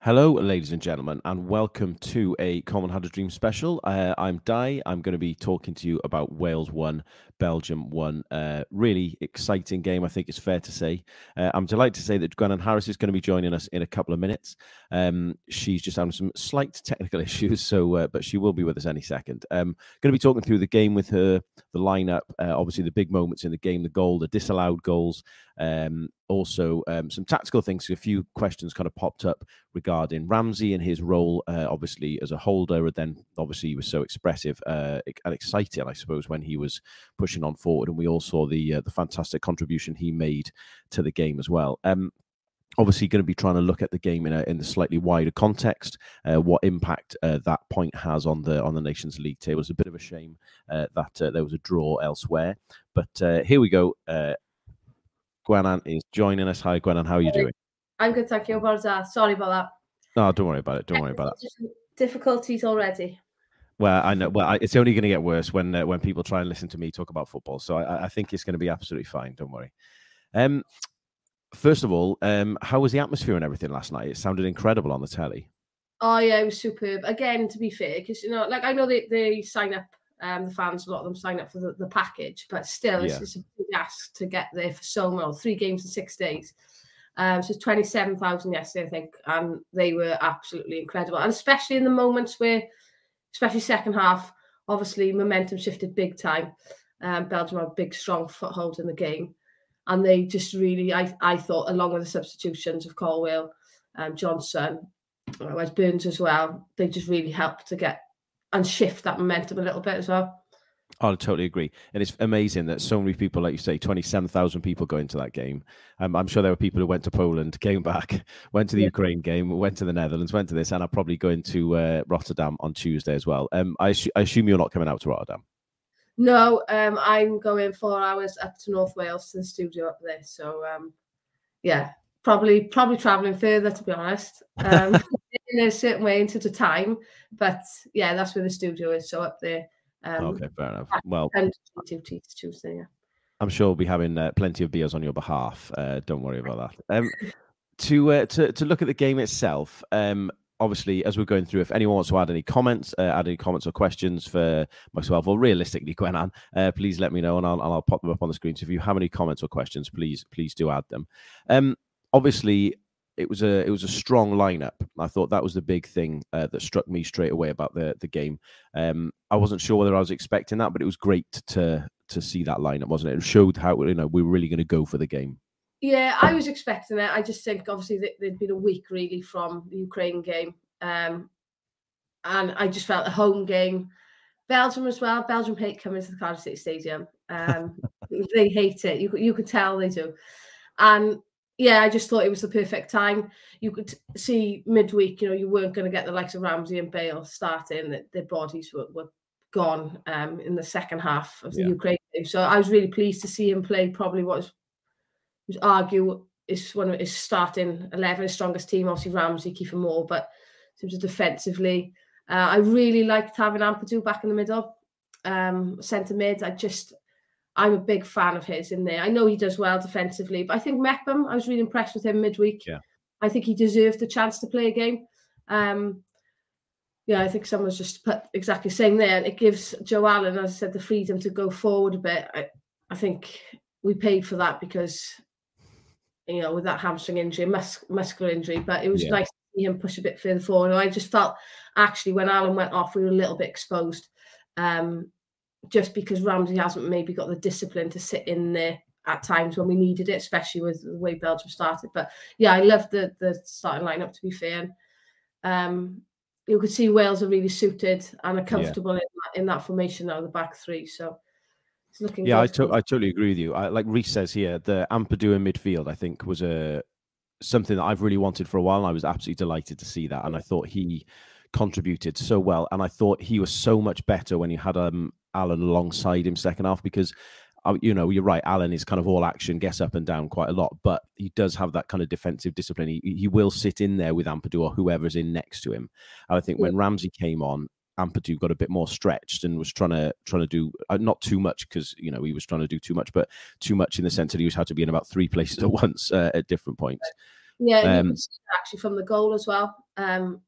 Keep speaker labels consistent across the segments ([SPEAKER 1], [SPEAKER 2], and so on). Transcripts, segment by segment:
[SPEAKER 1] Hello, ladies and gentlemen, and welcome to a Common Had a Dream special. Uh, I'm Di. I'm going to be talking to you about Wales 1, Belgium 1. Uh, really exciting game, I think it's fair to say. Uh, I'm delighted to say that Gwennan Harris is going to be joining us in a couple of minutes. Um, she's just having some slight technical issues, so uh, but she will be with us any second. Um, going to be talking through the game with her, the lineup, uh, obviously the big moments in the game, the goal, the disallowed goals, um, also um, some tactical things. A few questions kind of popped up regarding Ramsey and his role, uh, obviously as a holder. And then obviously he was so expressive uh, and excited, I suppose, when he was pushing on forward. And we all saw the uh, the fantastic contribution he made to the game as well. Um, obviously going to be trying to look at the game in a in a slightly wider context, uh, what impact uh, that point has on the on the Nations League table. It's a bit of a shame uh, that uh, there was a draw elsewhere, but uh, here we go. Uh, Gwennan is joining us. Hi, Gwennan. How are you doing?
[SPEAKER 2] I'm good, thank you. Barza. Sorry about that.
[SPEAKER 1] No, don't worry about it. Don't worry about it.
[SPEAKER 2] Difficulties already.
[SPEAKER 1] Well, I know. Well, I, it's only going to get worse when uh, when people try and listen to me talk about football. So I, I think it's going to be absolutely fine. Don't worry. Um, first of all, um, how was the atmosphere and everything last night? It sounded incredible on the telly.
[SPEAKER 2] Oh yeah, it was superb. Again, to be fair, because you know, like I know they, they sign up, um, the fans, a lot of them sign up for the, the package, but still, it's,
[SPEAKER 1] Yeah.
[SPEAKER 2] it's a big ask to get there for so long. Three games in six days. Um, so twenty seven thousand yesterday, I think, and they were absolutely incredible, and especially in the moments where, especially second half, obviously momentum shifted big time. Um, Belgium had a big, strong foothold in the game, and they just really, I, I thought, along with the substitutions of Colwill, um, Johnson, Wes Burns as well, they just really helped to get and shift that momentum a little bit as well.
[SPEAKER 1] I totally agree, and it's amazing that so many people, like you say, twenty-seven thousand people go into that game. Um, I'm sure there were people who went to Poland, came back, went to the
[SPEAKER 2] Yeah.
[SPEAKER 1] Ukraine game, went to the Netherlands, went to this, and are probably going to uh, Rotterdam on Tuesday as well. Um, I, I assume you're not coming out to Rotterdam.
[SPEAKER 2] No, um, I'm going four hours up to North Wales to the studio up there. So um, yeah, probably probably traveling further to be honest. Um, in a certain way into the time, but yeah, that's where the studio is. So up there. Um,
[SPEAKER 1] okay, fair enough. Well,
[SPEAKER 2] And Tuesday, Tuesday, yeah.
[SPEAKER 1] I'm sure we'll be having uh, plenty of beers on your behalf. Uh, don't worry about that. Um, to uh, to to look at the game itself. Um, obviously, as we're going through, if anyone wants to add any comments, uh, add any comments or questions for myself, or realistically, Gwennan, uh, please let me know, and I'll I'll pop them up on the screen. So if you have any comments or questions, please please do add them. Um, obviously. It was a it was a strong lineup. I thought that was the big thing uh, that struck me straight away about the the game. Um, I wasn't sure whether I was expecting that, but it was great to to see that lineup, wasn't it? It showed how you know we were really going to go for the game.
[SPEAKER 2] Yeah, I was expecting it. I just think obviously that there'd been a week really from the Ukraine game. Um, and I just felt the home game. Belgium as well. Belgium hate coming to the Cardiff City Stadium. Um, they hate it. You could- you could tell they do. And yeah, I just thought it was the perfect time. You could see midweek, you know, you weren't going to get the likes of Ramsey and Bale starting. That their bodies were, were gone um, in the second half of the
[SPEAKER 1] Yeah.
[SPEAKER 2] Ukraine game. So I was really pleased to see him play probably what was was argue is one of his starting eleven, his strongest team. Obviously Ramsey, Kiefer Moore, but in terms of defensively, uh, I really liked having Ampadu back in the middle, um, centre mid. I just, I'm a big fan of his in there. I know he does well defensively, but I think Mepham, I was really impressed with him midweek.
[SPEAKER 1] Yeah.
[SPEAKER 2] I think he deserved the chance to play a game. Um, yeah, I think someone's just put exactly saying there, and it gives Joe Allen, as I said, the freedom to go forward a bit. I, I think we paid for that because, you know, with that hamstring injury, mus- muscular injury, but it was
[SPEAKER 1] Yeah.
[SPEAKER 2] nice to see him push a bit further forward. And I just felt actually when Allen went off, we were a little bit exposed, um, just because Ramsey hasn't maybe got the discipline to sit in there at times when we needed it, especially with the way Belgium started. But yeah, I loved the the starting lineup to be fair. And, um, you could see Wales are really suited and are comfortable in, that, in that formation now, the back three. So it's looking
[SPEAKER 1] Yeah, I, to- I totally agree with you. I, like Reese says here, the Ampadu in midfield, I think, was a something that I've really wanted for a while. And I was absolutely delighted to see that, and I thought he contributed so well. And I thought he was so much better when you had um Allen alongside him second half because. uh, You know, you're right. Allen is kind of all action, gets up and down quite a lot, but he does have that kind of defensive discipline. He, he will sit in there with Ampadu or whoever's in next to him. And I think when Ramsey came on, Ampadu got a bit more stretched and was trying to trying to do uh, not too much because you know he was trying to do too much, but too much in the sense that he was had to be in about three places at once uh, at different points.
[SPEAKER 2] Yeah,
[SPEAKER 1] Um,
[SPEAKER 2] actually from the goal as well. Um,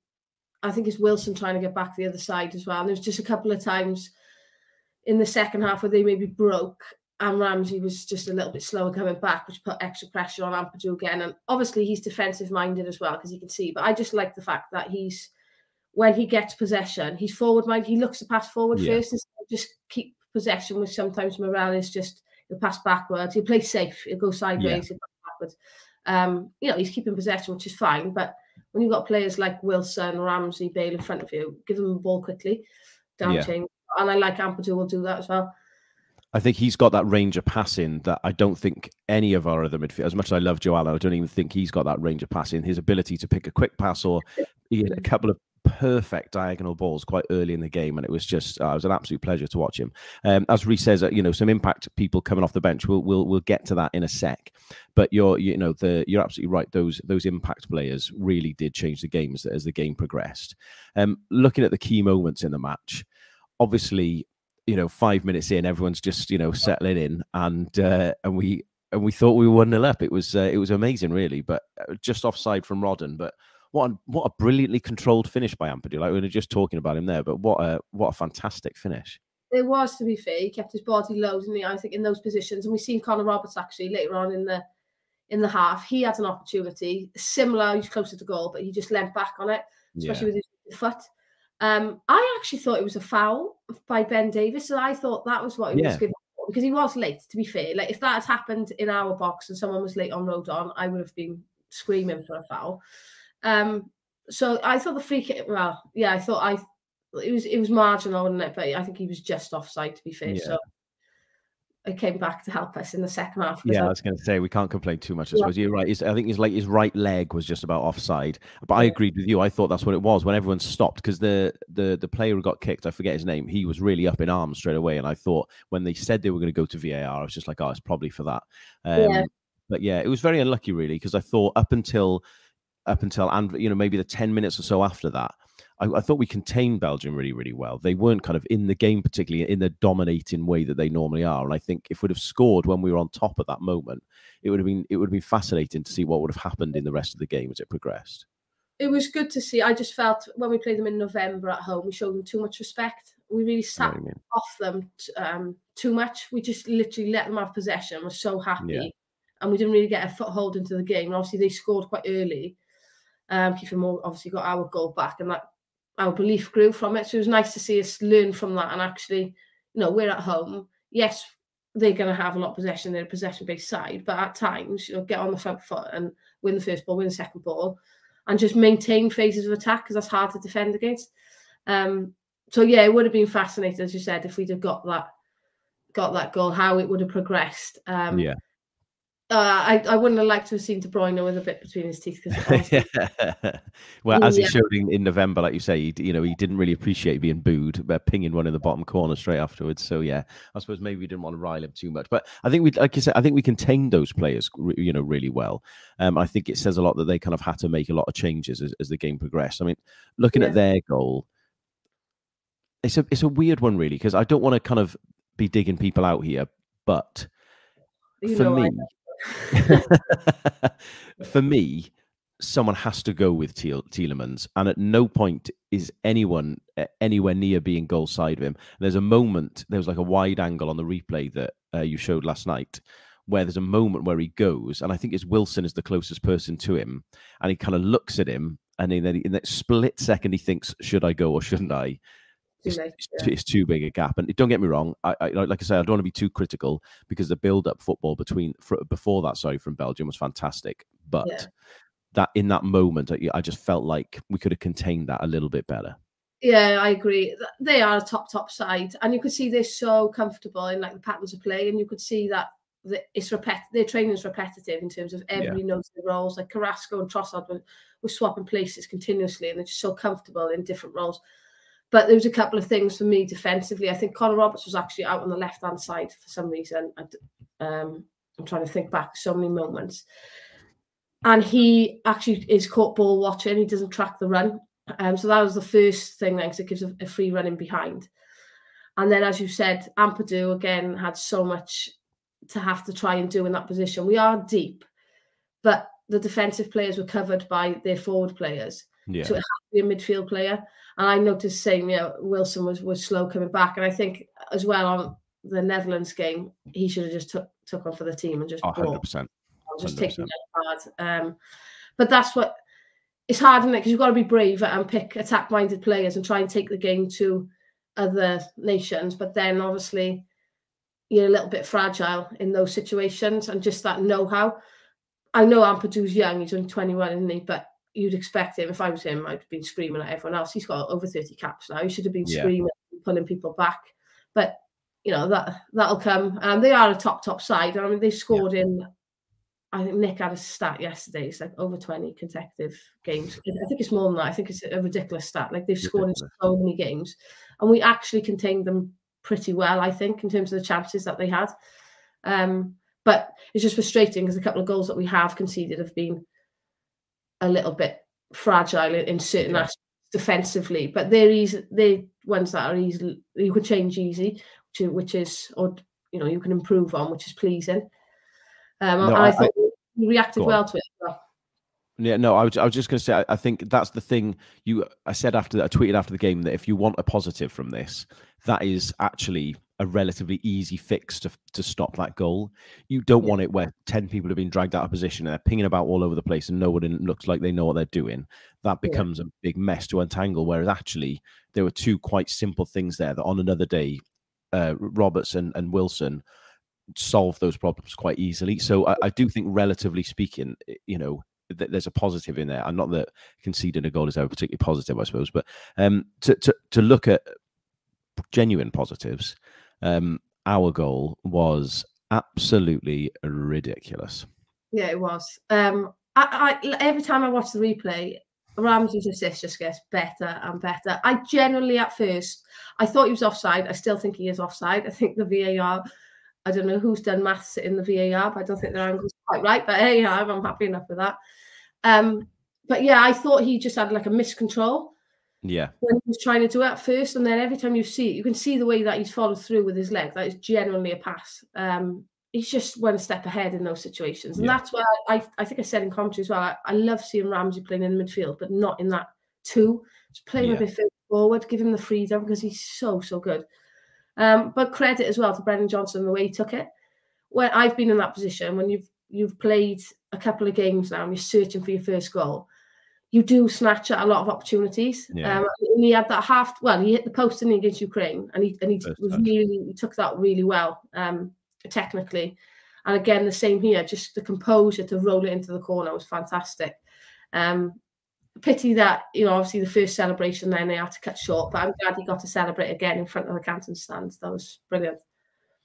[SPEAKER 2] I think it's Wilson trying to get back the other side as well. And there's just a couple of times in the second half where they maybe broke and Ramsey was just a little bit slower coming back, which put extra pressure on Ampadu again. And obviously he's defensive minded as well, because you can see. But I just like the fact that he's when he gets possession, he's forward minded. He looks to pass forward yeah. first instead of just keep possession, which sometimes Morrell is just he'll pass backwards. He'll play safe. He'll go sideways. Yeah. He'll pass backwards. Um, you know, he's keeping possession, which is fine. But when you've got players like Wilson, Ramsey, Bale in front of you, give them the ball quickly, down yeah. chain. And I like Ampadu will do that as well.
[SPEAKER 1] I think he's got that range of passing that I don't think any of our other midfielders, as much as I love Joe Allen, I don't even think he's got that range of passing. His ability to pick a quick pass or a couple of perfect diagonal balls quite early in the game, and it was just uh, it was an absolute pleasure to watch him. Um, as Reese says, uh, you know, some impact people coming off the bench. We'll we'll we'll get to that in a sec. But you're you know the you're absolutely right. Those those impact players really did change the game as, as the game progressed. Um, looking at the key moments in the match, obviously, you know, five minutes in, everyone's just you know settling in, and uh, and we and we thought we were one nil up. It was uh, it was amazing, really, but uh, just offside from Rodon, but what a, what a brilliantly controlled finish by Ampadu. Like we were just talking about him there, but what a what a fantastic finish.
[SPEAKER 2] It was to be fair. He kept his body low, didn't he? I think in those positions, and we've seen Connor Roberts actually later on in the in the half. He had an opportunity similar. He's closer to goal, but he just leant back on it, especially yeah. with his foot. Um, I actually thought it was a foul by Ben Davies, and I thought that was what he yeah. was given because he was late. To be fair, like if that had happened in our box and someone was late on Rodon, I would have been screaming for a foul. Um, so I thought the free kick. Well, yeah, I thought I it was it was marginal, wasn't it? But I think he was just offside to be fair. Yeah. So it came back to help us in the second half.
[SPEAKER 1] Yeah, I, I was going to say we can't complain too much. I suppose yeah. you're right. I think his like his right leg was just about offside, but I agreed with you. I thought that's what it was when everyone stopped because the the the player who got kicked, I forget his name, he was really up in arms straight away, and I thought when they said they were going to go to VAR, I was just like, oh, it's probably for that. Um, yeah. But yeah, it was very unlucky, really, because I thought up until up until and you know maybe the 10 minutes or so after that I, I, thought we contained belgium really really well. They weren't kind of in the game particularly in the dominating way that they normally are. And i think if we'd have scored when we were on top at that moment it would have been it would have been fascinating to see what would have happened in the rest of the game as it progressed.
[SPEAKER 2] It was good to see. I just felt when we played them in november at home we showed them too much respect. We really sat off them um, too much. We just literally let them have possession we're so happy yeah. and we didn't really get a foothold into the game. And obviously they scored quite early um, Kiefer Moore obviously got our goal back, and that our belief grew from it. So it was nice to see us learn from that and actually, you know, we're at home. Yes, they're going to have a lot of possession. They're a possession-based side, but at times, you know, get on the front foot and win the first ball, win the second ball, and just maintain phases of attack because that's hard to defend against. Um, so yeah, it would have been fascinating, as you said, if we'd have got that got that goal, how it would have progressed. Um,
[SPEAKER 1] yeah.
[SPEAKER 2] Uh, I, I wouldn't have liked to have seen De Bruyne with a bit between his teeth.
[SPEAKER 1] yeah. well, as he showed in, in November, like you say, he, you know, he didn't really appreciate being booed, but pinging one in the bottom corner straight afterwards. So yeah, I suppose maybe we didn't want to rile him too much. But I think we, like you said, I think we contained those players, you know, really well. Um, I think it says a lot that they kind of had to make a lot of changes as, as the game progressed. I mean, looking yeah. at their goal, it's a it's a weird one really because I don't want to kind of be digging people out here, but you for me. For me, someone has to go with Tielemans, and at no point is anyone uh, anywhere near being goal side of him. There's a moment, there was like a wide angle on the replay that uh, you showed last night, where there's a moment where he goes, and I think it's Wilson is the closest person to him, and he kind of looks at him, and then in that split second he thinks, "Should I go or shouldn't I?" It's, yeah. it's, too big a gap. And don't get me wrong, I, I, like I say, I don't want to be too critical because the build-up football between for, before that, sorry, from Belgium was fantastic. But yeah. that in that moment, I, I just felt like we could have contained that a little bit better.
[SPEAKER 2] Yeah, I agree. They are a top top side, and you could see they're so comfortable in like the patterns of play, and you could see that it's repet their training is repetitive in terms of every yeah. knows their roles. Like Carrasco and Trossard were, were swapping places continuously, and they're just so comfortable in different roles. But there was a couple of things for me defensively. I think Connor Roberts was actually out on the left hand side for some reason. Um, I'm trying to think back so many moments. And he actually is caught ball watching. He doesn't track the run. Um, so that was the first thing then, because it gives a, a free running behind. And then, as you said, Ampadu again had so much to have to try and do in that position. We are deep, but the defensive players were covered by their forward players.
[SPEAKER 1] Yeah.
[SPEAKER 2] So it had to be a midfield player. And I noticed same, you know, Wilson was was slow coming back. And I think as well on the Netherlands game, he should have just took took on for the team and just
[SPEAKER 1] Oh, 100%.
[SPEAKER 2] just
[SPEAKER 1] 100%.
[SPEAKER 2] taking it hard. Um, but that's what it's hard, isn't it? Because you've got to be brave and pick attack-minded players and try and take the game to other nations. But then obviously you're a little bit fragile in those situations and just that know-how. I know Ampadu's young; he's only 21, isn't he? But you'd expect him. If I was him, I'd been screaming at everyone else. He's got over 30 caps now. He should have been
[SPEAKER 1] Yeah.
[SPEAKER 2] screaming, pulling people back. But you know that that'll come. And they are a top top side. I mean, they scored in. I think Nick had a stat yesterday. It's like over 20 consecutive games. I think it's more than that. I think it's a ridiculous stat. Like they've scored in so many games, and we actually contained them pretty well. I think in terms of the chances that they had. Um, but it's just frustrating because a couple of goals that we have conceded have been a little bit fragile in, in certain
[SPEAKER 1] Yeah.
[SPEAKER 2] aspects defensively. But they're easy. They're ones that are easy. You can change easy, which, is- which is or you know you can improve on, which is pleasing. Um,
[SPEAKER 1] No,
[SPEAKER 2] and
[SPEAKER 1] I-
[SPEAKER 2] I, thought we reacted
[SPEAKER 1] Go on.
[SPEAKER 2] well to it. well.
[SPEAKER 1] Yeah, no, I was, I was just going to say, I, I think that's the thing. You, I said after that, I tweeted after the game that if you want a positive from this, that is actually a relatively easy fix to to stop that goal. You don't
[SPEAKER 2] Yeah.
[SPEAKER 1] want it where ten people have been dragged out of position and they're pinging about all over the place and no one looks like they know what they're doing. That
[SPEAKER 2] Yeah.
[SPEAKER 1] becomes a big mess to untangle. Whereas actually, there were two quite simple things there that on another day, uh, Roberts and, and Wilson solve those problems quite easily. So I, I do think, relatively speaking, you know, th- there's a positive in there. And not that conceding a goal is ever particularly positive, I suppose, but um, to, to to look at genuine positives, um, our goal was absolutely ridiculous.
[SPEAKER 2] Yeah, it was. Um, I, I every time I watch the replay, Ramsey's assist just gets better and better. I generally, at first, I thought he was offside. I still think he is offside. I think the VAR. I don't know who's done maths in the VAR, but I don't think their angle's quite right. But hey, I'm I'm happy enough with that. Um, but yeah, I thought he just had like a miscontrol
[SPEAKER 1] Yeah,
[SPEAKER 2] when he was trying to do it at first, and then every time you see it, you can see the way that he's followed through with his leg. That is genuinely a pass. Um, he's just one step ahead in those situations, and
[SPEAKER 1] Yeah.
[SPEAKER 2] that's why I, I think I said in commentary as well. I, I love seeing Ramsey playing in the midfield, but not in that two. Just play him
[SPEAKER 1] Yeah.
[SPEAKER 2] a bit forward, give him the freedom because he's so so good. Um, but credit as well to Brennan Johnson the way he took it. When I've been in that position, when you've you've played a couple of games now and you're searching for your first goal, you do snatch at a lot of opportunities.
[SPEAKER 1] Yeah.
[SPEAKER 2] Um, and he had that half. Well, he hit the post he, against Ukraine, and he and he
[SPEAKER 1] First
[SPEAKER 2] was
[SPEAKER 1] touch.
[SPEAKER 2] really he took that really well, um, technically. And again, the same here. Just the composure to roll it into the corner was fantastic. Um, pity that you know obviously the first celebration then they had to cut short, but I'm glad he got to celebrate again in front of the Canton stands. That was brilliant.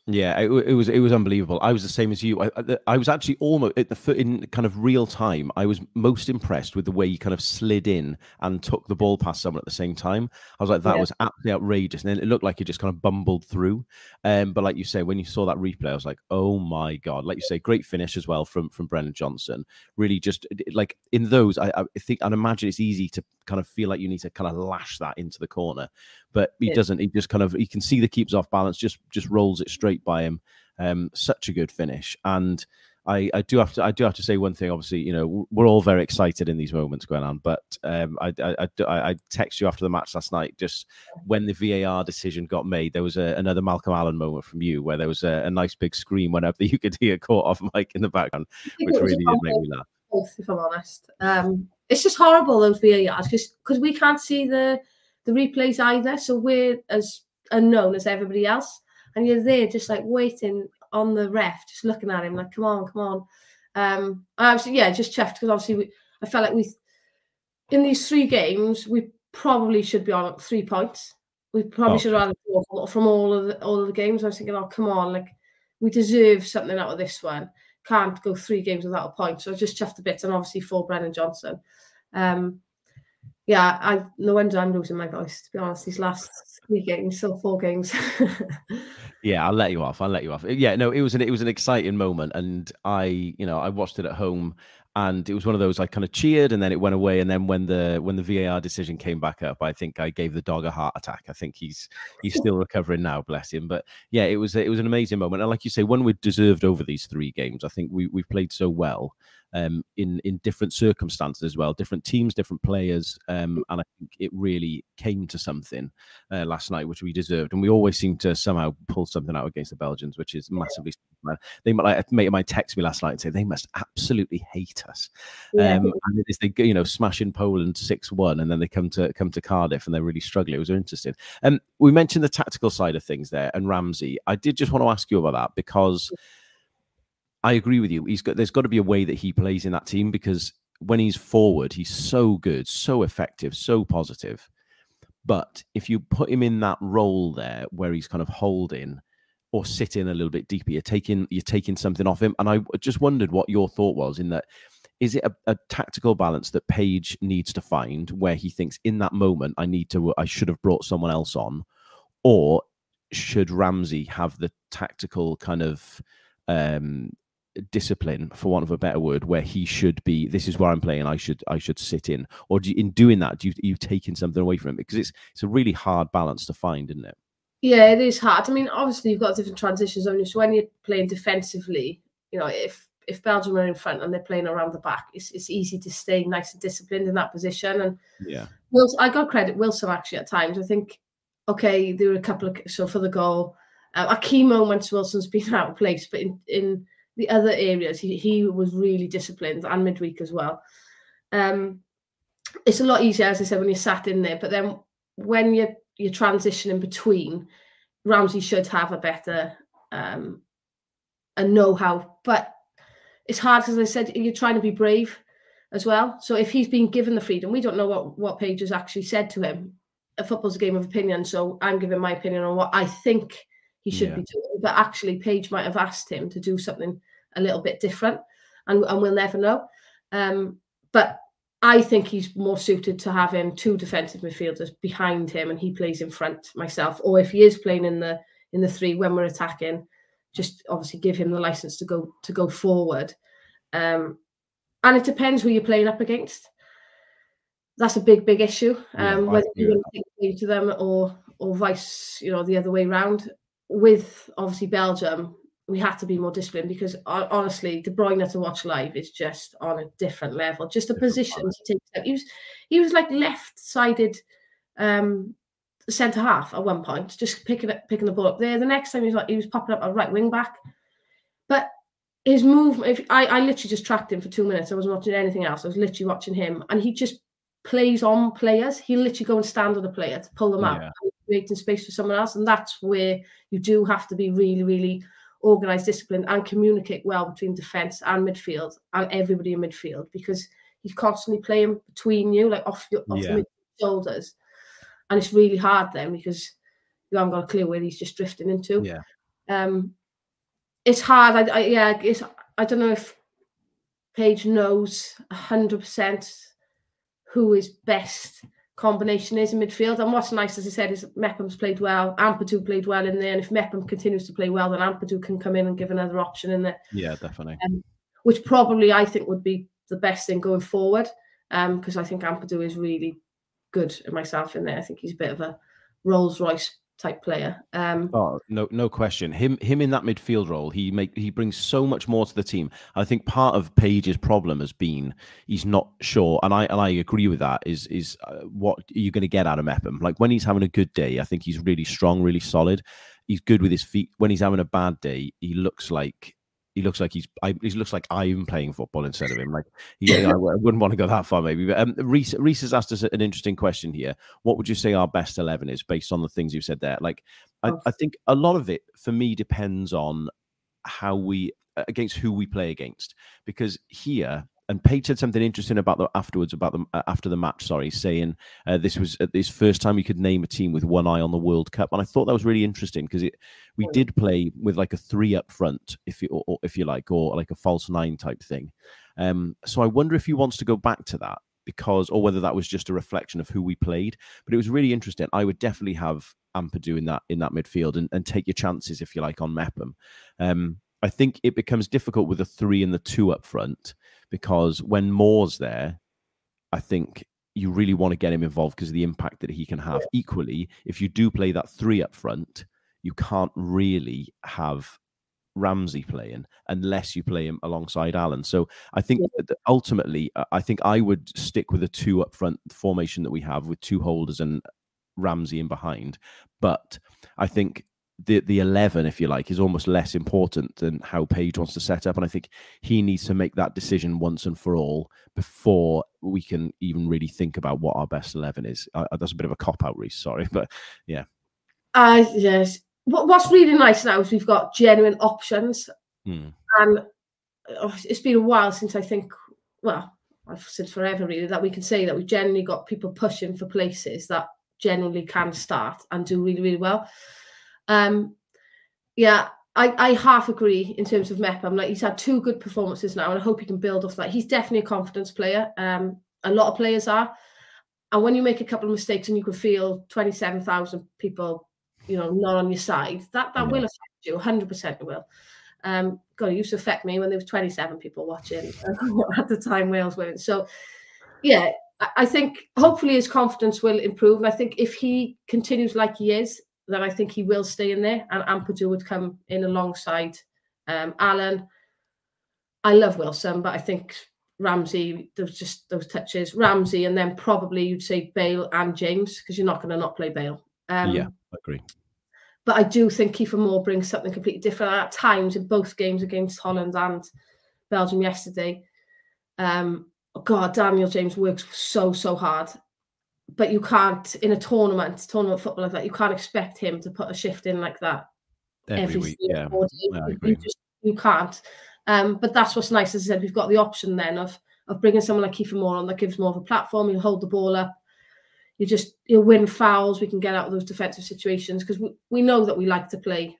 [SPEAKER 1] Yeah, it, it was it was unbelievable. I was the same as you. I, I, was actually almost at the in kind of real time. I was most impressed with the way he kind of slid in and took the ball past someone at the same time. I was like, that
[SPEAKER 2] Yeah.
[SPEAKER 1] was absolutely outrageous, and then it looked like he just kind of bumbled through. Um, but like you say, when you saw that replay, I was like, oh my god! Like you say, great finish as well from from Brennan Johnson. Really, just like in those, I, I think I'd imagine it's easy to kind of feel like you need to kind of lash that into the corner but he
[SPEAKER 2] Yeah.
[SPEAKER 1] doesn't. He just kind of he can see the keeps off balance, just just rolls it straight by him. Um, such a good finish, and I, I do have to I do have to say one thing. Obviously, you know we're all very excited in these moments going on, but um, I, I I I text you after the match last night. Just when the VAR decision got made, there was a, another Malcolm Allen moment from you where there was a, a nice big scream went up that you could hear caught off mic in the background, which
[SPEAKER 2] it was a
[SPEAKER 1] really did make me laugh.
[SPEAKER 2] if I'm honest. Um, it's just horrible those VARs because because we can't see the the replays either, so we're as unknown as everybody else, and you're there just like waiting on the ref, just looking at him like, come on, come on. Um, I was yeah, just chuffed because obviously we, I felt like we in these three games we probably should be on three points. We probably
[SPEAKER 1] Oh.
[SPEAKER 2] should have had a draw from all of the all of the games. I was thinking, oh come on, like we deserve something out of this one can't go three games without a point. So I just chuffed a bit, and obviously for Brennan Johnson. Um, yeah, I no wonder I'm losing my voice to be honest. These last three games, so four games.
[SPEAKER 1] Yeah, I'll let you off. I'll let you off. Yeah, no, it was an it was an exciting moment, and I, you know, I watched it at home, and it was one of those I kind of cheered, and then it went away, and then when the when the VAR decision came back up, I think I gave the dog a heart attack. I think he's he's still recovering now, bless him. But yeah, it was it was an amazing moment, and like you say, one we deserved over these three games. I think we we played so well. Um, in in different circumstances as well, different teams, different players, um, and I think it really came to something uh, last night, which we deserved. And we always seem to somehow pull something out against the Belgians, which is massively. They might like mate might text me last night and say they must absolutely hate us. Yeah. Um, and it is they you know smashing Poland six one, and then they come to come to Cardiff and they're really struggling. It was interesting. Um, we mentioned the tactical side of things there, and Ramsey. I did just want to ask you about that because. I agree with you. He's got there's got to be a way that he plays in that team because when he's forward, he's so good, so effective, so positive. But if you put him in that role there where he's kind of holding or sitting a little bit deeper, you're taking you're taking something off him. And I just wondered what your thought was in that. Is it a, a tactical balance that Page needs to find where he thinks in that moment I need to I should have brought someone else on, or should Ramsey have the tactical kind of um, discipline for want of a better word where he should be this is where i'm playing i should i should sit in. Or do you, in doing that do you you taking something away from him because it's it's a really hard balance to find isn't it?
[SPEAKER 2] Yeah it is hard. I mean obviously you've got different transitions on you? So when you're playing defensively you know if if belgium are in front and they're playing around the back it's, it's easy to stay nice and disciplined in that position. And
[SPEAKER 1] yeah.
[SPEAKER 2] Wilson i got credit wilson actually at times. I think okay there were a couple of so for the goal uh, a key moments wilson's been out of place but in in the other areas, he, he was really disciplined and midweek as well. Um, it's a lot easier, as I said, when you're sat in there. But then when you're you're transitioning between, Ramsey should have a better um, a know-how. But it's hard as I said you're trying to be brave as well. So if he's been given the freedom, we don't know what what Page has actually said to him. A football's a game of opinion, so I'm giving my opinion on what I think he should yeah. be doing. But actually, Page might have asked him to do something a little bit different, and, and we'll never know. Um, but I think he's more suited to having two defensive midfielders behind him, and he plays in front myself. Or if he is playing in the in the three when we're attacking, just obviously give him the license to go to go forward. Um, and it depends who you're playing up against. That's a big, big issue. Um, yeah, whether you're going to to them or or vice, you know, the other way around with obviously Belgium, we had to be more disciplined because honestly, De Bruyne to watch live is just on a different level. Just a position to take. He was he was like left-sided um, centre half at one point, just picking it, picking the ball up there. The next time he was like he was popping up a right wing back, but his movement. If I, I literally just tracked him for two minutes. I wasn't watching anything else. I was literally watching him, and he just plays on players. He literally go and stand on a player to pull them yeah. out creating space for someone else. And that's where you do have to be really, really organised, discipline and communicate well between defence and midfield and everybody in midfield because he's constantly playing between you, like off your off yeah. shoulders. And it's really hard then because you haven't got a clue where he's just drifting into.
[SPEAKER 1] Yeah.
[SPEAKER 2] Um, it's hard. I, I yeah, it's I don't know if Page knows hundred percent who is best combination is in midfield. And what's nice, as I said, is Mepham's played well, Ampadu played well in there. And if Mepham continues to play well, then Ampadu can come in and give another option in there.
[SPEAKER 1] Yeah, definitely.
[SPEAKER 2] Um, which probably I think would be the best thing going forward. Because um, I think Ampadu is really good in myself in there. I think he's a bit of a Rolls Royce type player. Um,
[SPEAKER 1] oh no, no question. Him, him in that midfield role, he make he brings so much more to the team. I think part of Page's problem has been he's not sure, and I and I agree with that. Is is uh, what are you going to get out of Mepham? Like when he's having a good day, I think he's really strong, really solid. He's good with his feet. When he's having a bad day, he looks like he looks like he's I, he looks like I'm playing football instead of him. Like yeah, I wouldn't want to go that far maybe. But um, Reese, Reese has asked us an interesting question here. What would you say our best eleven is based on the things you've said there? Like I, oh. I think a lot of it for me depends on how we against who we play against because here and Page said something interesting about the afterwards about the uh, after the match. Sorry, saying uh, this was uh, this first time you could name a team with one eye on the World Cup, and I thought that was really interesting because it we did play with like a three up front, if you or, or, if you like, or like a false nine type thing. Um, so I wonder if he wants to go back to that because, or whether that was just a reflection of who we played. But it was really interesting. I would definitely have Ampadu in that in that midfield and, and take your chances if you like on Mepham. Um, I think it becomes difficult with the three and the two up front because when Moore's there, I think you really want to get him involved because of the impact that he can have. Equally, if you do play that three up front, you can't really have Ramsey playing unless you play him alongside Allen. So I think ultimately, uh, I think I would stick with the two up front formation that we have with two holders and Ramsey in behind. But I think the the eleven, if you like, is almost less important than how Page wants to set up, and I think he needs to make that decision once and for all before we can even really think about what our best eleven is. Uh, that's a bit of a cop out, Reese. Sorry, but yeah.
[SPEAKER 2] Uh, yes. What, what's really nice now is we've got genuine options,
[SPEAKER 1] Hmm.
[SPEAKER 2] and oh, it's been a while since I think. Well, I've said forever really that we can say that we've generally got people pushing for places that generally can start and do really really well. Um, yeah, I, I half agree in terms of Mepham. Like he's had two good performances now, and I hope he can build off that. He's definitely a confidence player. Um, a lot of players are, and when you make a couple of mistakes and you can feel twenty seven thousand people, you know, not on your side, that that
[SPEAKER 1] Yeah.
[SPEAKER 2] will affect you. Hundred percent, it will. Um, God, it used to affect me when there was twenty seven people watching at the time Wales were. So, yeah, I- I think hopefully his confidence will improve. And I think if he continues like he is, then I think he will stay in there and Ampadu would come in alongside um, Allen. I love Wilson, but I think Ramsey, was just those touches. Ramsey, and then probably you'd say Bale and James, because you're not going to not play Bale. Um,
[SPEAKER 1] yeah, I agree.
[SPEAKER 2] but I do think Kiefer Moore brings something completely different at times in both games against Holland and Belgium yesterday. Um, God, Daniel James works so so hard, but you can't in a tournament, tournament football like that. You can't expect him to put a shift in like that
[SPEAKER 1] Every,
[SPEAKER 2] every,
[SPEAKER 1] week, yeah. I
[SPEAKER 2] You-
[SPEAKER 1] agree.
[SPEAKER 2] you just you can't. Um, but that's what's nice. As I said, we've got the option then of of bringing someone like Kiefer Moore on that gives more of a platform. He'll hold the ball up. You just you'll win fouls. We can get out of those defensive situations because we, we know that we like to play,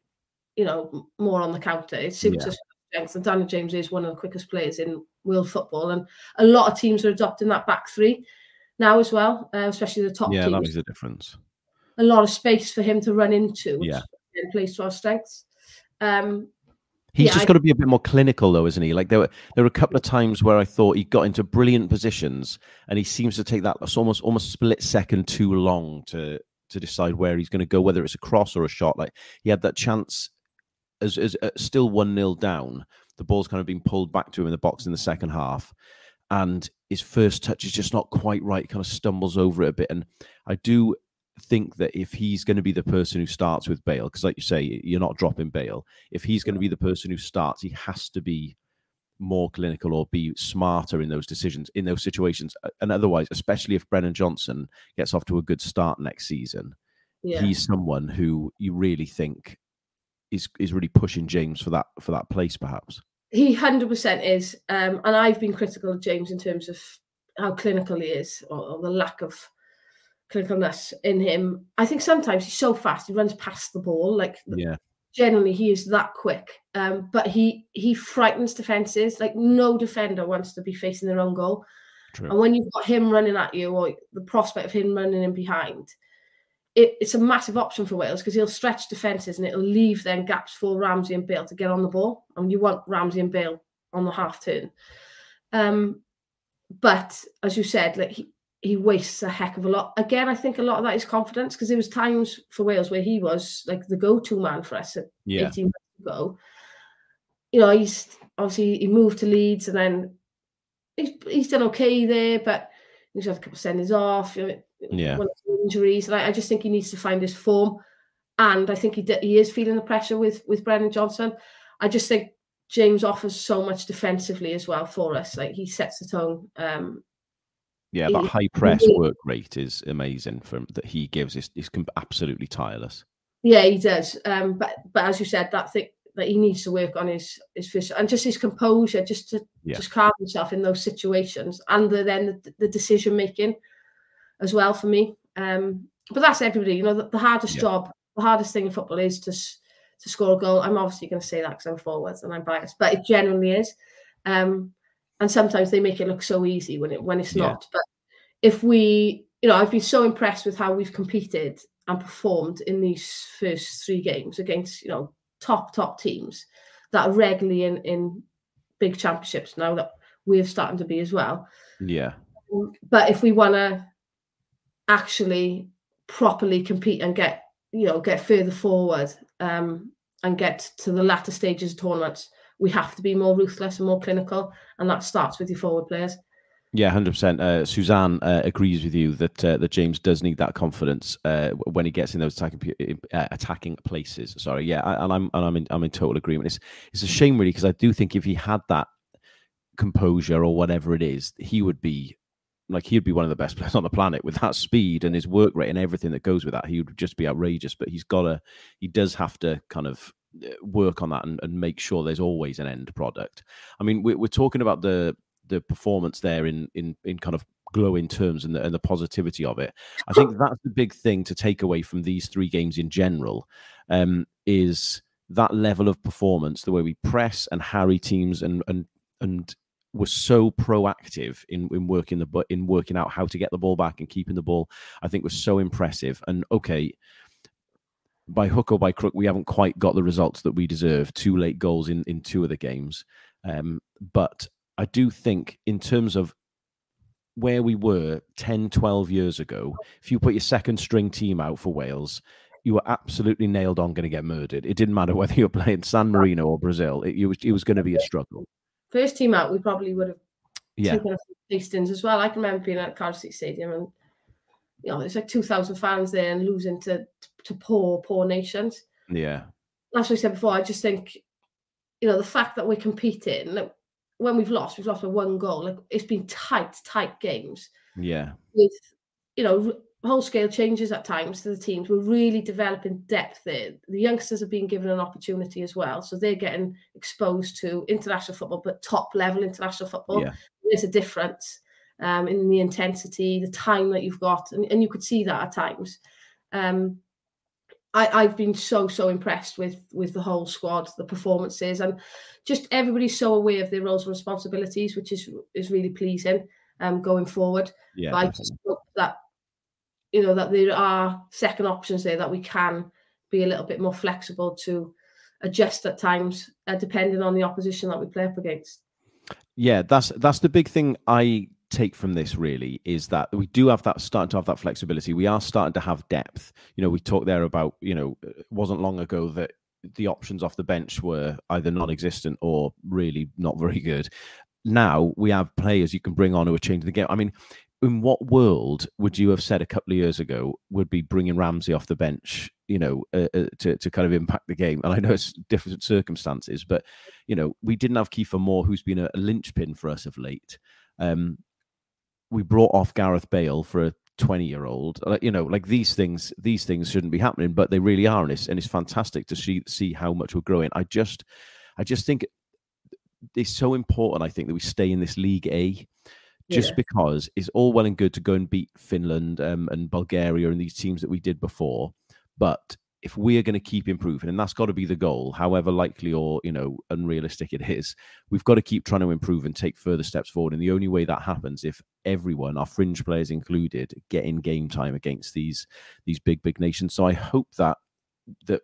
[SPEAKER 2] you know, more on the counter. It suits
[SPEAKER 1] Yeah.
[SPEAKER 2] us. strengths. And Daniel James is one of the quickest players in world football, and a lot of teams are adopting that back three now as well, uh, especially the top
[SPEAKER 1] Yeah, that
[SPEAKER 2] teams
[SPEAKER 1] makes a difference.
[SPEAKER 2] a lot of space for him to run into, which
[SPEAKER 1] Yeah.
[SPEAKER 2] plays to our strengths. Um,
[SPEAKER 1] He's
[SPEAKER 2] Yeah,
[SPEAKER 1] just
[SPEAKER 2] I-
[SPEAKER 1] got to be a bit more clinical, though, isn't he? Like there were there were a couple of times where I thought he got into brilliant positions, and he seems to take that almost almost split second too long to to decide where he's going to go, whether it's a cross or a shot. Like he had that chance as as uh, still one 0 down. The ball's kind of been pulled back to him in the box in the second half, and his first touch is just not quite right. He kind of stumbles over it a bit, and I do think that if he's going to be the person who starts with Bale, because like you say, you're not dropping Bale. If he's going to be the person who starts, he has to be more clinical or be smarter in those decisions in those situations. And otherwise, especially if Brennan Johnson gets off to a good start next season,
[SPEAKER 2] yeah,
[SPEAKER 1] he's someone who you really think is is really pushing James for that for that place, perhaps.
[SPEAKER 2] He hundred percent is. Um, and I've been critical of James in terms of how clinical he is, or, or the lack of clinicalness in him. I think sometimes he's so fast; he runs past the ball. Like
[SPEAKER 1] Yeah,
[SPEAKER 2] generally, he is that quick. Um, but he he frightens defenses. Like no defender wants to be facing their own goal.
[SPEAKER 1] true.
[SPEAKER 2] And when you've got him running at you, or the prospect of him running in behind, it, it's a massive option for Wales because he'll stretch defences and it'll leave then gaps for Ramsey and Bale to get on the ball. And you want Ramsey and Bale on the half turn. Um, but as you said, like he, he wastes a heck of a lot. Again, I think a lot of that is confidence because there was times for Wales where he was like the go-to man for us at
[SPEAKER 1] Yeah,
[SPEAKER 2] 18 months ago. You know, he's obviously he moved to Leeds and then he's he's done okay there, but he's had a couple of sendings off. You know,
[SPEAKER 1] Yeah.
[SPEAKER 2] one or injuries, and I, just think he needs to find his form. And I think he he is feeling the pressure with with Brennan Johnson. I just think James offers so much defensively as well for us. Like he sets the tone. Um,
[SPEAKER 1] yeah. That
[SPEAKER 2] he-
[SPEAKER 1] high press
[SPEAKER 2] really-
[SPEAKER 1] work rate is amazing from that he gives. is is absolutely tireless.
[SPEAKER 2] Yeah, he does. Um, but but as you said, that thing that he needs to work on his his fish and just his composure, just to
[SPEAKER 1] Yeah.
[SPEAKER 2] just calm himself in those situations, and the, then the, the decision making as well for me. Um, but that's everybody. You know, the, the hardest
[SPEAKER 1] Yeah.
[SPEAKER 2] job, the hardest thing in football is to to score a goal. I'm obviously going to say that because I'm forwards and I'm biased, but it generally is. Um, and sometimes they make it look so easy when it when it's
[SPEAKER 1] Yeah.
[SPEAKER 2] not. But if we, you know, I've been so impressed with how we've competed and performed in these first three games against, you know, top top teams that are regularly in in big championships now that we're starting to be as well.
[SPEAKER 1] Yeah,
[SPEAKER 2] But if we want to actually properly compete and get, you know, get further forward, um, and get to the latter stages of tournaments, we have to be more ruthless and more clinical, and that starts with your forward players.
[SPEAKER 1] Yeah, hundred uh, percent. Suzanne uh, agrees with you that uh, that James does need that confidence uh, when he gets in those attacking uh, attacking places. Sorry, yeah, and I'm and I'm in I'm in total agreement. It's it's a shame really because I do think if he had that composure or whatever it is, he would be like he'd be one of the best players on the planet with that speed and his work rate and everything that goes with that. He would just be outrageous. But he's got to, he does have to kind of uh, work on that and, and make sure there's always an end product. I mean, we're, we're talking about the the performance there in in in kind of glowing terms and the, and the positivity of it. I think that's the big thing to take away from these three games in general um, is that level of performance, the way we press and harry teams and and and was so proactive in, in working the in working out how to get the ball back and keeping the ball. I think was so impressive. And okay, by hook or by crook, we haven't quite got the results that we deserve. Two late goals in in two of the games, um, but I do think, in terms of where we were 10, 12 years ago, if you put your second string team out for Wales, you were absolutely nailed on going to get murdered. It didn't matter whether you were playing San Marino or Brazil, it, it was, it was going to be a struggle.
[SPEAKER 2] First team out, we probably would have yeah. taken Hastings as well. I can remember being at Cardiff City Stadium and you know, there's like 2,000 fans there and losing to, to poor, poor nations.
[SPEAKER 1] Yeah.
[SPEAKER 2] That's what I said before. I just think, you know, the fact that we're competing, like, when we've lost, we've lost by one goal. Like it's been tight, tight games.
[SPEAKER 1] Yeah.
[SPEAKER 2] With you know whole scale changes at times to the teams. We're really developing depth there. The youngsters are being given an opportunity as well, so they're getting exposed to international football, but top level international football. Yeah. There's a difference um, in the intensity, the time that you've got, and, and you could see that at times. Um, I, have been so so impressed with with the whole squad, the performances, and just everybody's so aware of their roles and responsibilities, which is is really pleasing um, going forward.
[SPEAKER 1] Yeah,
[SPEAKER 2] but I just hope you know that there are second options there that we can be a little bit more flexible to adjust at times, uh, depending on the opposition that we play up against.
[SPEAKER 1] Yeah, that's that's the big thing I take from this really is that we do have that starting to have that flexibility. We are starting to have depth. You know, we talked there about, you know, it wasn't long ago that the options off the bench were either non-existent or really not very good. Now we have players you can bring on who are changing the game. I mean, in what world would you have said a couple of years ago would be bringing Ramsey off the bench, you know, uh, uh, to to kind of impact the game? And I know it's different circumstances, but you know, we didn't have Kiefer Moore, who's been a, a linchpin for us of late. Um, we brought off Gareth Bale for a 20 year old you know like these things these things shouldn't be happening but they really are and it's, and it's fantastic to see see how much we're growing i just i just think it's so important i think that we stay in this league a just yeah. because it's all well and good to go and beat finland um, and bulgaria and these teams that we did before but if we are going to keep improving, and that's got to be the goal, however likely or you know unrealistic it is, we've got to keep trying to improve and take further steps forward. And the only way that happens if everyone, our fringe players included, get in game time against these these big big nations. So I hope that that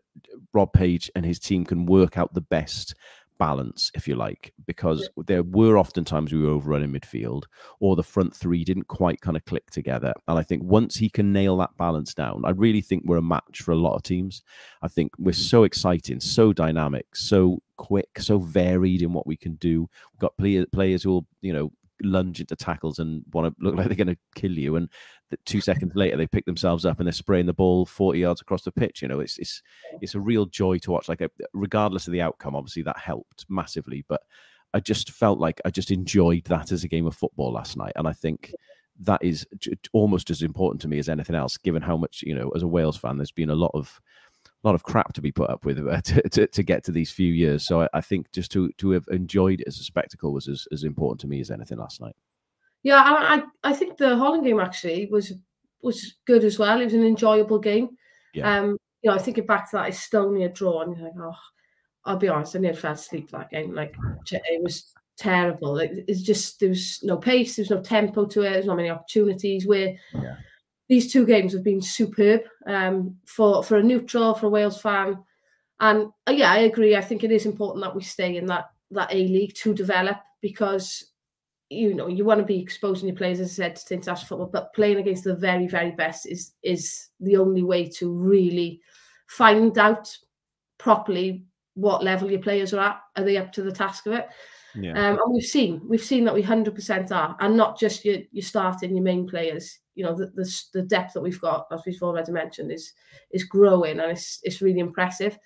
[SPEAKER 1] Rob Page and his team can work out the best balance, if you like, because there were often times we were overrun in midfield or the front three didn't quite kind of click together. And I think once he can nail that balance down, I really think we're a match for a lot of teams. I think we're mm. so exciting, so dynamic, so quick, so varied in what we can do. We've got players who will, you know, lunge into tackles and want to look like they're going to kill you. And two seconds later, they pick themselves up and they're spraying the ball 40 yards across the pitch. You know, it's it's it's a real joy to watch. Like, a, regardless of the outcome, obviously that helped massively. But I just felt like I just enjoyed that as a game of football last night. And I think that is almost as important to me as anything else, given how much, you know, as a Wales fan, there's been a lot of lot of crap to be put up with uh, to, to, to, get to these few years. So I, I, think just to to have enjoyed it as a spectacle was as, as important to me as anything last night.
[SPEAKER 2] Yeah, I I think the Holland game actually was was good as well. It was an enjoyable game. Yeah. Um, you know, I think back to that Estonia draw, and you're like, oh, I'll be honest, I nearly fell asleep that game. Like it was terrible. It, it's just there was no pace, there was no tempo to it. There's not many opportunities. Where yeah these two games have been superb um, for for a neutral, for a Wales fan, and uh, yeah, I agree. I think it is important that we stay in that that A League to develop because you know you want to be exposing your players, as I said, to international football, but playing against the very very best is is the only way to really find out properly what level your players are at. Are they up to the task of it? Yeah. Um, and we've seen we've seen that we hundred percent are, and not just your your starting your main players. You know the, the, the depth that we've got, as we've already mentioned, is is growing and it's it's really impressive.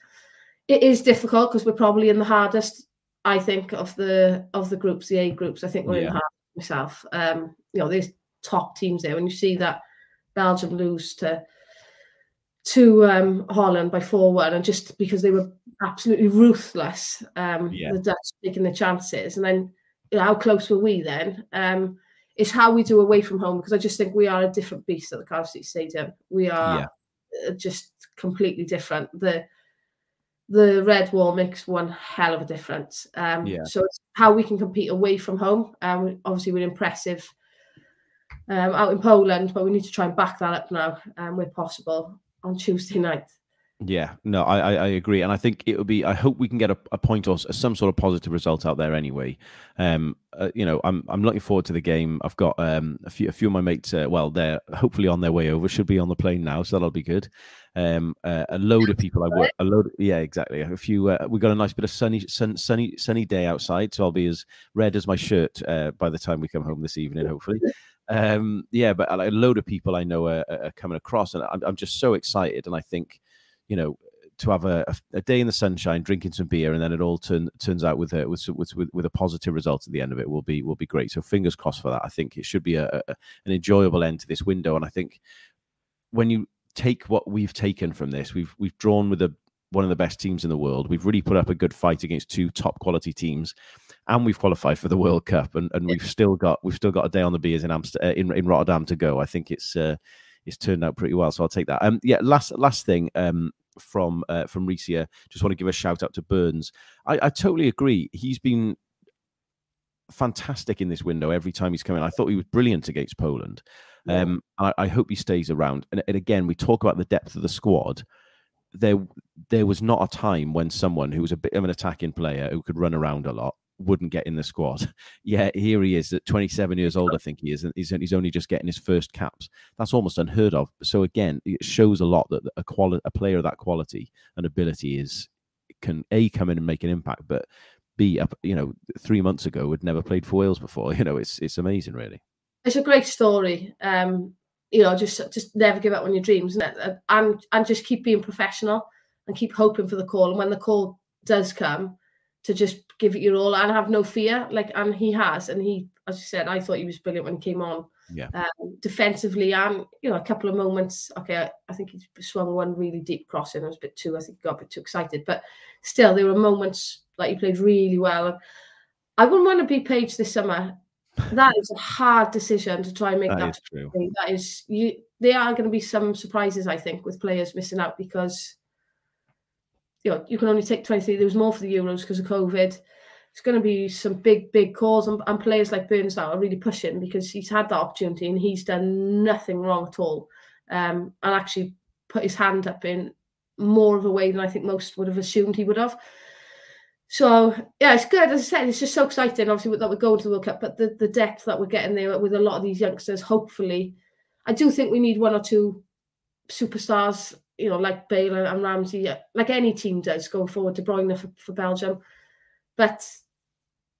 [SPEAKER 2] It is difficult because we're probably in the hardest, I think, of the of the groups, the A groups. I think we're yeah. in hard myself. Um, you know, there's top teams there. When you see that Belgium lose to to um, Holland by four one, and just because they were absolutely ruthless. Um, yeah. The Dutch taking the chances, and then you know, how close were we then? Um, it's how we do away from home because I just think we are a different beast at the Cardiff City Stadium. We are yeah. Uh, just completely different. The the red wall makes one hell of a difference. Um, yeah. So it's how we can compete away from home. Um, obviously, we're impressive um, out in Poland, but we need to try and back that up now um, where possible on Tuesday night.
[SPEAKER 1] Yeah, no, I, I agree, and I think it would be. I hope we can get a, a point or some sort of positive result out there anyway. Um, uh, you know, I'm I'm looking forward to the game. I've got um a few a few of my mates. Uh, well, they're hopefully on their way over. Should be on the plane now, so that'll be good. Um, uh, a load of people I work. A load. Yeah, exactly. A few. Uh, we got a nice bit of sunny sun, sunny sunny day outside, so I'll be as red as my shirt uh, by the time we come home this evening, hopefully. Um, yeah, but a load of people I know are, are coming across, and I'm, I'm just so excited, and I think you know, to have a, a, day in the sunshine, drinking some beer, and then it all turn, turns out with a with, with with a positive result at the end of it will be will be great. So fingers crossed for that. I think it should be a, a an enjoyable end to this window, and I think when you take what we've taken from this, we've we've drawn with a one of the best teams in the world. We've really put up a good fight against two top quality teams, and we've qualified for the World Cup, and, and we've still got we've still got a day on the beers in Amsterdam, uh, in, in Rotterdam to go. I think it's uh, it's turned out pretty well. So I'll take that. Um, yeah, last last thing um, from uh, from Ricia. Just want to give a shout out to Burns. I, I totally agree. He's been fantastic in this window every time he's come in. I thought he was brilliant against Poland. Um, I, I, hope he stays around. And, and, again, we talk about the depth of the squad. There, there was not a time when someone who was a bit of an attacking player who could run around a lot wouldn't get in the squad. yeah, here he is at 27 years old, I think he is, and he's, he's only just getting his first caps. That's almost unheard of. So again, it shows a lot that a quality, a player of that quality and ability is can a come in and make an impact, but b up, you know, three months ago had never played for Wales before. You know, it's it's amazing, really.
[SPEAKER 2] It's a great story. Um, you know, just just never give up on your dreams, and and just keep being professional and keep hoping for the call. And when the call does come, to just give it your all and have no fear. Like, and he has, and he, as you said, I thought he was brilliant when he came on.
[SPEAKER 1] Yeah.
[SPEAKER 2] Um, defensively, and you know, a couple of moments. Okay, I, I, think he swung one really deep crossing. I was a bit too. I think he got a bit too excited, but still, there were moments like he played really well. I wouldn't want to be Page this summer. That is a hard decision to try and make
[SPEAKER 1] that.
[SPEAKER 2] That
[SPEAKER 1] is true.
[SPEAKER 2] That is you. There are going to be some surprises, I think, with players missing out because you know, you can only take 23. There was more for the Euros because of COVID. It's going to be some big, big calls, and, and players like Burns now are really pushing because he's had that opportunity and he's done nothing wrong at all, um, and actually put his hand up in more of a way than I think most would have assumed he would have. So yeah, it's good. As I said, it's just so exciting. Obviously, that we're going to the World Cup, but the, the depth that we're getting there with a lot of these youngsters, hopefully, I do think we need one or two superstars you know, like Bale and Ramsey, like any team does going forward, De Bruyne for, for Belgium. But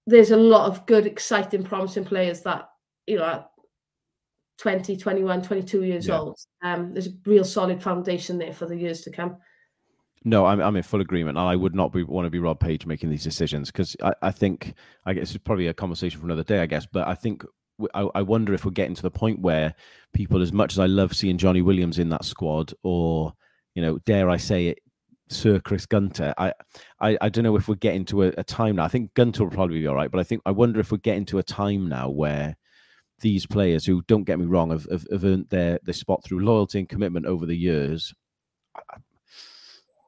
[SPEAKER 2] there's a lot of good, exciting, promising players that, you know, 20, 21, 22 years yeah. old. Um, there's a real solid foundation there for the years to come.
[SPEAKER 1] No, I'm, I'm in full agreement. I would not be, want to be Rob Page making these decisions because I, I think, I guess it's probably a conversation for another day, I guess, but I think I, I wonder if we're getting to the point where people, as much as I love seeing Johnny Williams in that squad or you know, dare I say it, Sir Chris Gunter. I, I, I don't know if we're getting to a, a, time now. I think Gunter will probably be all right, but I think I wonder if we're getting to a time now where these players, who don't get me wrong, have, have, have earned their their spot through loyalty and commitment over the years. I,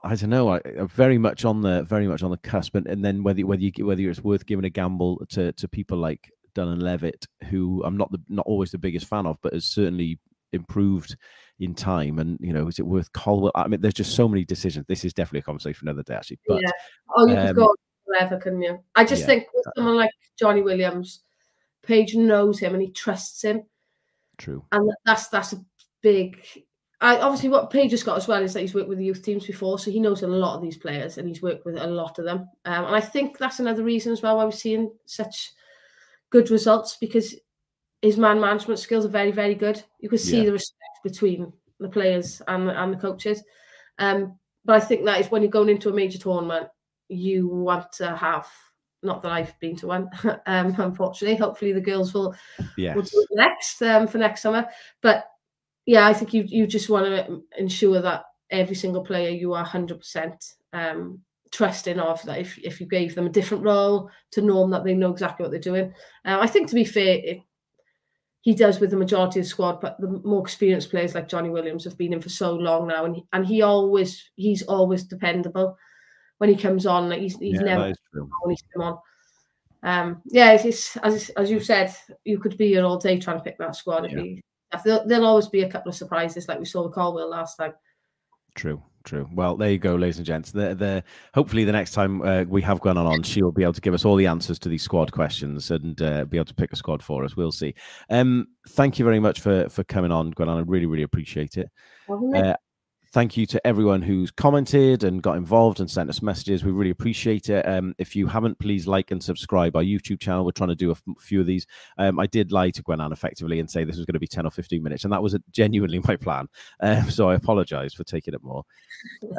[SPEAKER 1] I don't know. I, am very much on the very much on the cusp, and, and then whether whether you whether it's worth giving a gamble to to people like Dylan Levitt, who I'm not the not always the biggest fan of, but has certainly improved in time. And you know, is it worth Colwill? I mean, there's just so many decisions. This is definitely a conversation for another day, actually. But,
[SPEAKER 2] yeah. Oh, you um, could go forever, couldn't you? I just yeah, think with someone like Johnny Williams, Page knows him and he trusts him.
[SPEAKER 1] True.
[SPEAKER 2] And that's that's a big I, obviously, what Page has got as well is that he's worked with the youth teams before, so he knows a lot of these players and he's worked with a lot of them. Um, and I think that's another reason as well why we're seeing such good results because his man management skills are very, very good. You can see yeah. the respect between the players and and the coaches. Um, but I think that is when you're going into a major tournament, you want to have. Not that I've been to one, um, unfortunately. Hopefully, the girls will, yes. will do it next um, for next summer. But yeah, I think you you just want to ensure that every single player you are hundred percent um, trusting of that if, if you gave them a different role to norm that they know exactly what they're doing. Uh, I think to be fair, it, he does with the majority of the squad, but the more experienced players like Johnny Williams have been in for so long now, and he, and he always he's always dependable when he comes on. Like he's he's yeah, never when he's come on. Um, yeah, it's, as as you said, you could be here all day trying to pick that squad. Yeah. Be, there'll, there'll always be a couple of surprises, like we saw with Colwill last time.
[SPEAKER 1] True, true. Well, there you go, ladies and gents. The, the hopefully the next time uh, we have Gwen on, she will be able to give us all the answers to these squad questions and uh, be able to pick a squad for us. We'll see. Um, thank you very much for for coming on, Gwen. I really, really appreciate it. Uh, thank you to everyone who's commented and got involved and sent us messages. We really appreciate it. Um, if you haven't, please like and subscribe our YouTube channel. We're trying to do a few of these. Um, I did lie to Gwennan effectively and say this was going to be 10 or 15 minutes, and that was genuinely my plan. Um, so I apologize for taking it more.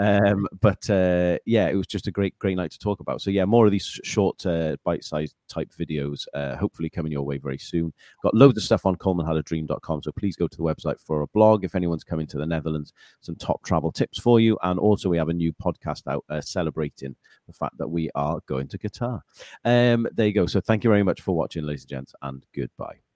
[SPEAKER 1] Um, but uh, yeah, it was just a great, great night to talk about. So yeah, more of these short, uh, bite-sized type videos, uh, hopefully coming your way very soon. Got loads of stuff on colemanhadadream.com. So please go to the website for a blog. If anyone's coming to the Netherlands, some top travel tips for you. And also, we have a new podcast out uh, celebrating the fact that we are going to Qatar. Um, there you go. So, thank you very much for watching, ladies and gents, and goodbye.